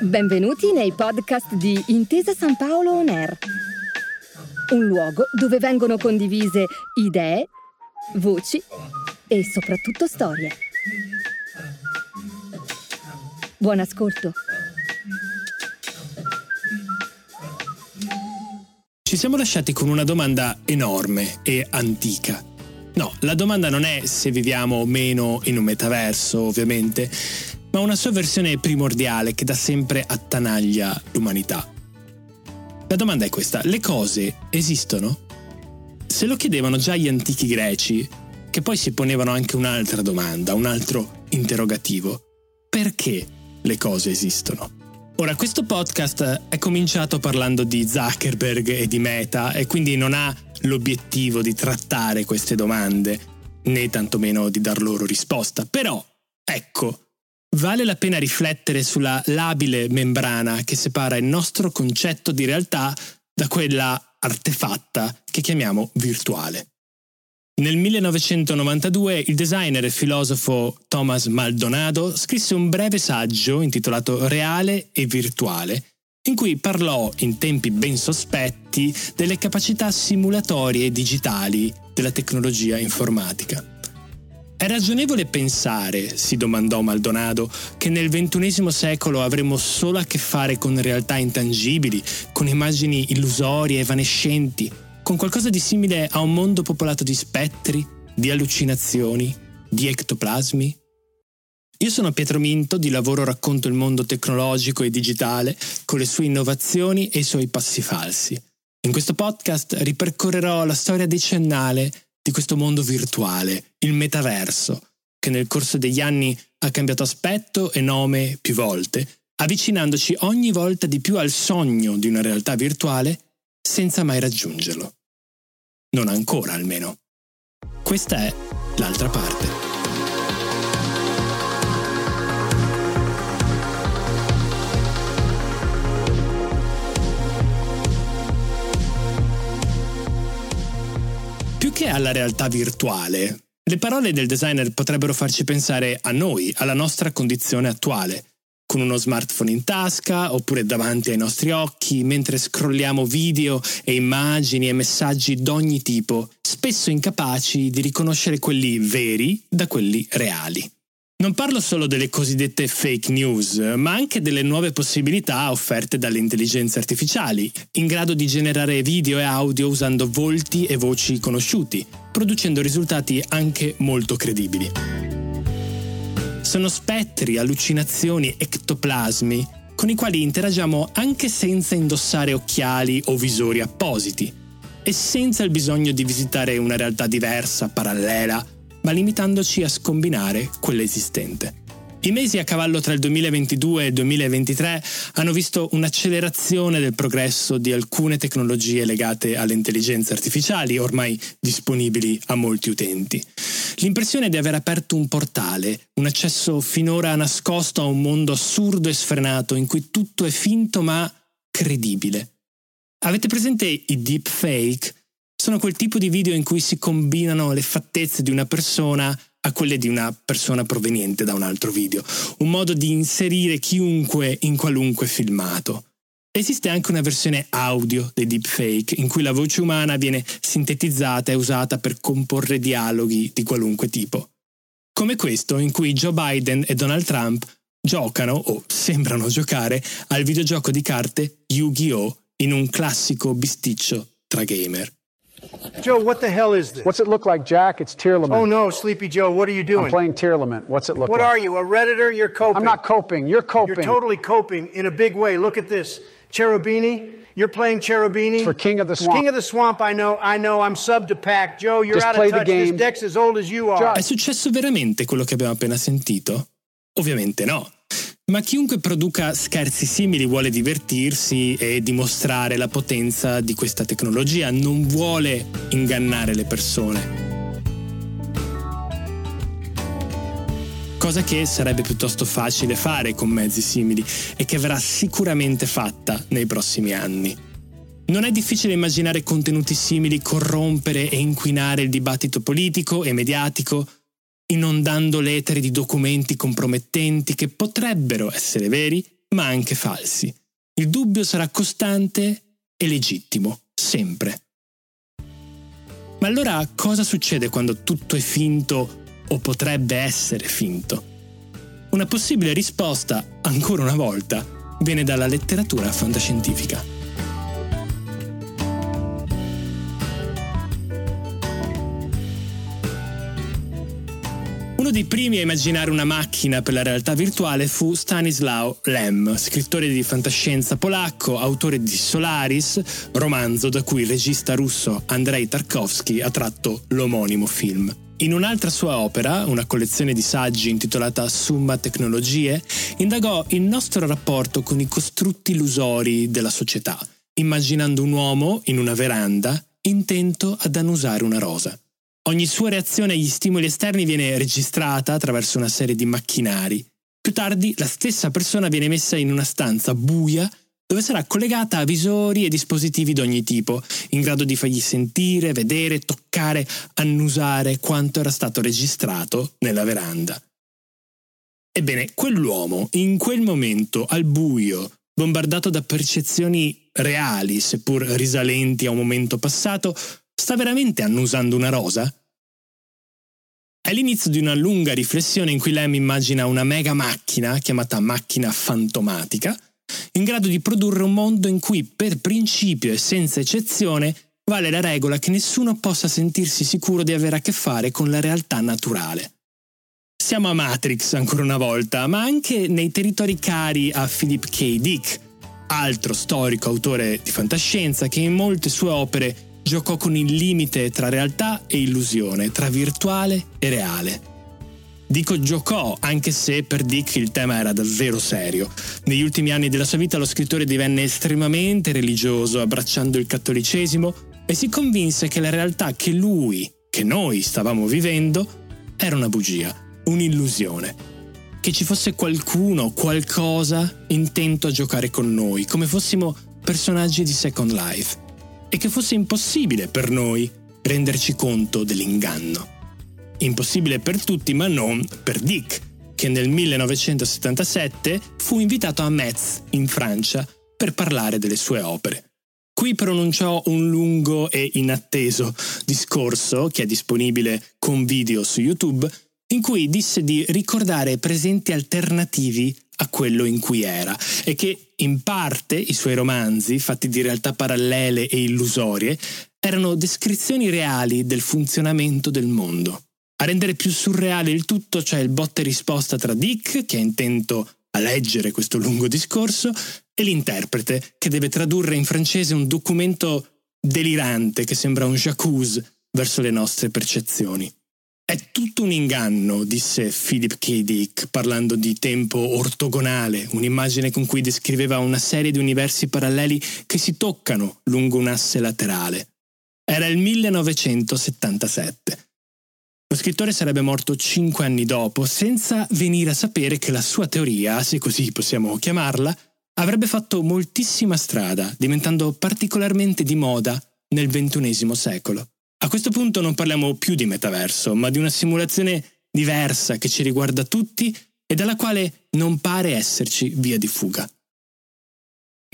Benvenuti nei podcast di Intesa San Paolo On Air, un luogo dove vengono condivise idee, voci e soprattutto storie. Buon ascolto. Ci siamo lasciati con una domanda enorme e antica. No, la domanda non è se viviamo o meno in un metaverso, ovviamente, ma una sua versione primordiale che da sempre attanaglia l'umanità. La domanda è questa, le cose esistono? Se lo chiedevano già gli antichi greci, che poi si ponevano anche un'altra domanda, un altro interrogativo. Perché le cose esistono? Ora, questo podcast è cominciato parlando di Zuckerberg e di Meta e quindi non ha l'obiettivo di trattare queste domande, né tantomeno di dar loro risposta. Però, ecco, vale la pena riflettere sulla labile membrana che separa il nostro concetto di realtà da quella artefatta che chiamiamo virtuale. Nel 1992 il designer e filosofo Thomas Maldonado scrisse un breve saggio intitolato Reale e virtuale, in cui parlò in tempi ben sospetti delle capacità simulatorie digitali della tecnologia informatica. È ragionevole pensare, si domandò Maldonado, che nel XXI secolo avremo solo a che fare con realtà intangibili, con immagini illusorie, evanescenti, con qualcosa di simile a un mondo popolato di spettri, di allucinazioni, di ectoplasmi? Io sono Pietro Minto, di lavoro racconto il mondo tecnologico e digitale con le sue innovazioni e i suoi passi falsi. In questo podcast ripercorrerò la storia decennale di questo mondo virtuale, il metaverso, che nel corso degli anni ha cambiato aspetto e nome più volte, avvicinandoci ogni volta di più al sogno di una realtà virtuale senza mai raggiungerlo. Non ancora almeno. Questa è l'altra parte. Che alla realtà virtuale, le parole del designer potrebbero farci pensare a noi, alla nostra condizione attuale, con uno smartphone in tasca oppure davanti ai nostri occhi, mentre scrolliamo video e immagini e messaggi d'ogni tipo, spesso incapaci di riconoscere quelli veri da quelli reali. Non parlo solo delle cosiddette fake news, ma anche delle nuove possibilità offerte dalle intelligenze artificiali, in grado di generare video e audio usando volti e voci conosciuti, producendo risultati anche molto credibili. Sono spettri, allucinazioni, ectoplasmi, con i quali interagiamo anche senza indossare occhiali o visori appositi, e senza il bisogno di visitare una realtà diversa, parallela, ma limitandoci a scombinare quella esistente. I mesi a cavallo tra il 2022 e il 2023 hanno visto un'accelerazione del progresso di alcune tecnologie legate alle intelligenze artificiali ormai disponibili a molti utenti. L'impressione di aver aperto un portale, un accesso finora nascosto a un mondo assurdo e sfrenato in cui tutto è finto ma credibile. Avete presente i deepfake? Sono quel tipo di video in cui si combinano le fattezze di una persona a quelle di una persona proveniente da un altro video, un modo di inserire chiunque in qualunque filmato. Esiste anche una versione audio dei deepfake in cui la voce umana viene sintetizzata e usata per comporre dialoghi di qualunque tipo. Come questo in cui Joe Biden e Donald Trump giocano o sembrano giocare al videogioco di carte Yu-Gi-Oh! in un classico bisticcio tra gamer. Joe, what the hell is this? What's it look like, Jack? It's Tearlament. Oh no, Sleepy Joe, what are you doing? I'm playing Tearlament. What's it look what like? are you, a Redditor? You're coping. I'm not coping. You're coping. You're totally coping in a big way. Look at this. Cherubini, you're playing Cherubini. For King of the Swamp. King of the Swamp, I know, I know, I'm sub to pack. Joe, you're Just out play of the touch. game. This deck's as old as you are. È successo veramente quello che abbiamo appena sentito? Ovviamente no. Ma chiunque produca scherzi simili vuole divertirsi e dimostrare la potenza di questa tecnologia, non vuole ingannare le persone. Cosa che sarebbe piuttosto facile fare con mezzi simili e che verrà sicuramente fatta nei prossimi anni. Non è difficile immaginare contenuti simili corrompere e inquinare il dibattito politico e mediatico, inondando l'etere di documenti compromettenti che potrebbero essere veri, ma anche falsi. Il dubbio sarà costante e legittimo, sempre. Ma allora cosa succede quando tutto è finto o potrebbe essere finto? Una possibile risposta, ancora una volta, viene dalla letteratura fantascientifica. Uno dei primi a immaginare una macchina per la realtà virtuale fu Stanislaw Lem, scrittore di fantascienza polacco, autore di Solaris, romanzo da cui il regista russo Andrei Tarkovsky ha tratto l'omonimo film. In un'altra sua opera, una collezione di saggi intitolata Summa Tecnologie, indagò il nostro rapporto con i costrutti illusori della società, immaginando un uomo in una veranda intento ad annusare una rosa. Ogni sua reazione agli stimoli esterni viene registrata attraverso una serie di macchinari. Più tardi la stessa persona viene messa in una stanza buia dove sarà collegata a visori e dispositivi di ogni tipo, in grado di fargli sentire, vedere, toccare, annusare quanto era stato registrato nella veranda. Ebbene, quell'uomo, in quel momento, al buio, bombardato da percezioni reali, seppur risalenti a un momento passato, sta veramente annusando una rosa? È l'inizio di una lunga riflessione in cui Lem immagina una mega macchina, chiamata macchina fantomatica, in grado di produrre un mondo in cui per principio e senza eccezione vale la regola che nessuno possa sentirsi sicuro di avere a che fare con la realtà naturale. Siamo a Matrix ancora una volta, ma anche nei territori cari a Philip K. Dick, altro storico autore di fantascienza che in molte sue opere giocò con il limite tra realtà e illusione, tra virtuale e reale. Dico giocò, anche se per Dick il tema era davvero serio. Negli ultimi anni della sua vita lo scrittore divenne estremamente religioso, abbracciando il cattolicesimo, e si convinse che la realtà che lui, che noi stavamo vivendo, era una bugia, un'illusione. Che ci fosse qualcuno, qualcosa intento a giocare con noi, come fossimo personaggi di Second Life. E che fosse impossibile per noi renderci conto dell'inganno. Impossibile per tutti, ma non per Dick, che nel 1977 fu invitato a Metz, in Francia, per parlare delle sue opere. Qui pronunciò un lungo e inatteso discorso, che è disponibile con video su YouTube, in cui disse di ricordare presenti alternativi a quello in cui era e che in parte i suoi romanzi, fatti di realtà parallele e illusorie, erano descrizioni reali del funzionamento del mondo. A rendere più surreale il tutto c'è il botte risposta tra Dick, che è intento a leggere questo lungo discorso, e l'interprete, che deve tradurre in francese un documento delirante che sembra un jacuzzi verso le nostre percezioni. È tutto un inganno, disse Philip K. Dick, parlando di tempo ortogonale, un'immagine con cui descriveva una serie di universi paralleli che si toccano lungo un asse laterale. Era il 1977. Lo scrittore sarebbe morto cinque anni dopo, senza venire a sapere che la sua teoria, se così possiamo chiamarla, avrebbe fatto moltissima strada, diventando particolarmente di moda nel XXI secolo. A questo punto non parliamo più di metaverso, ma di una simulazione diversa che ci riguarda tutti e dalla quale non pare esserci via di fuga.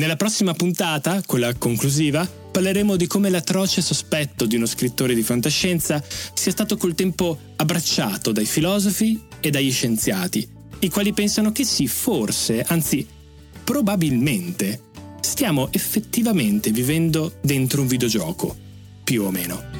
Nella prossima puntata, quella conclusiva, parleremo di come l'atroce sospetto di uno scrittore di fantascienza sia stato col tempo abbracciato dai filosofi e dagli scienziati, i quali pensano che sì, forse, anzi, probabilmente, stiamo effettivamente vivendo dentro un videogioco, più o meno.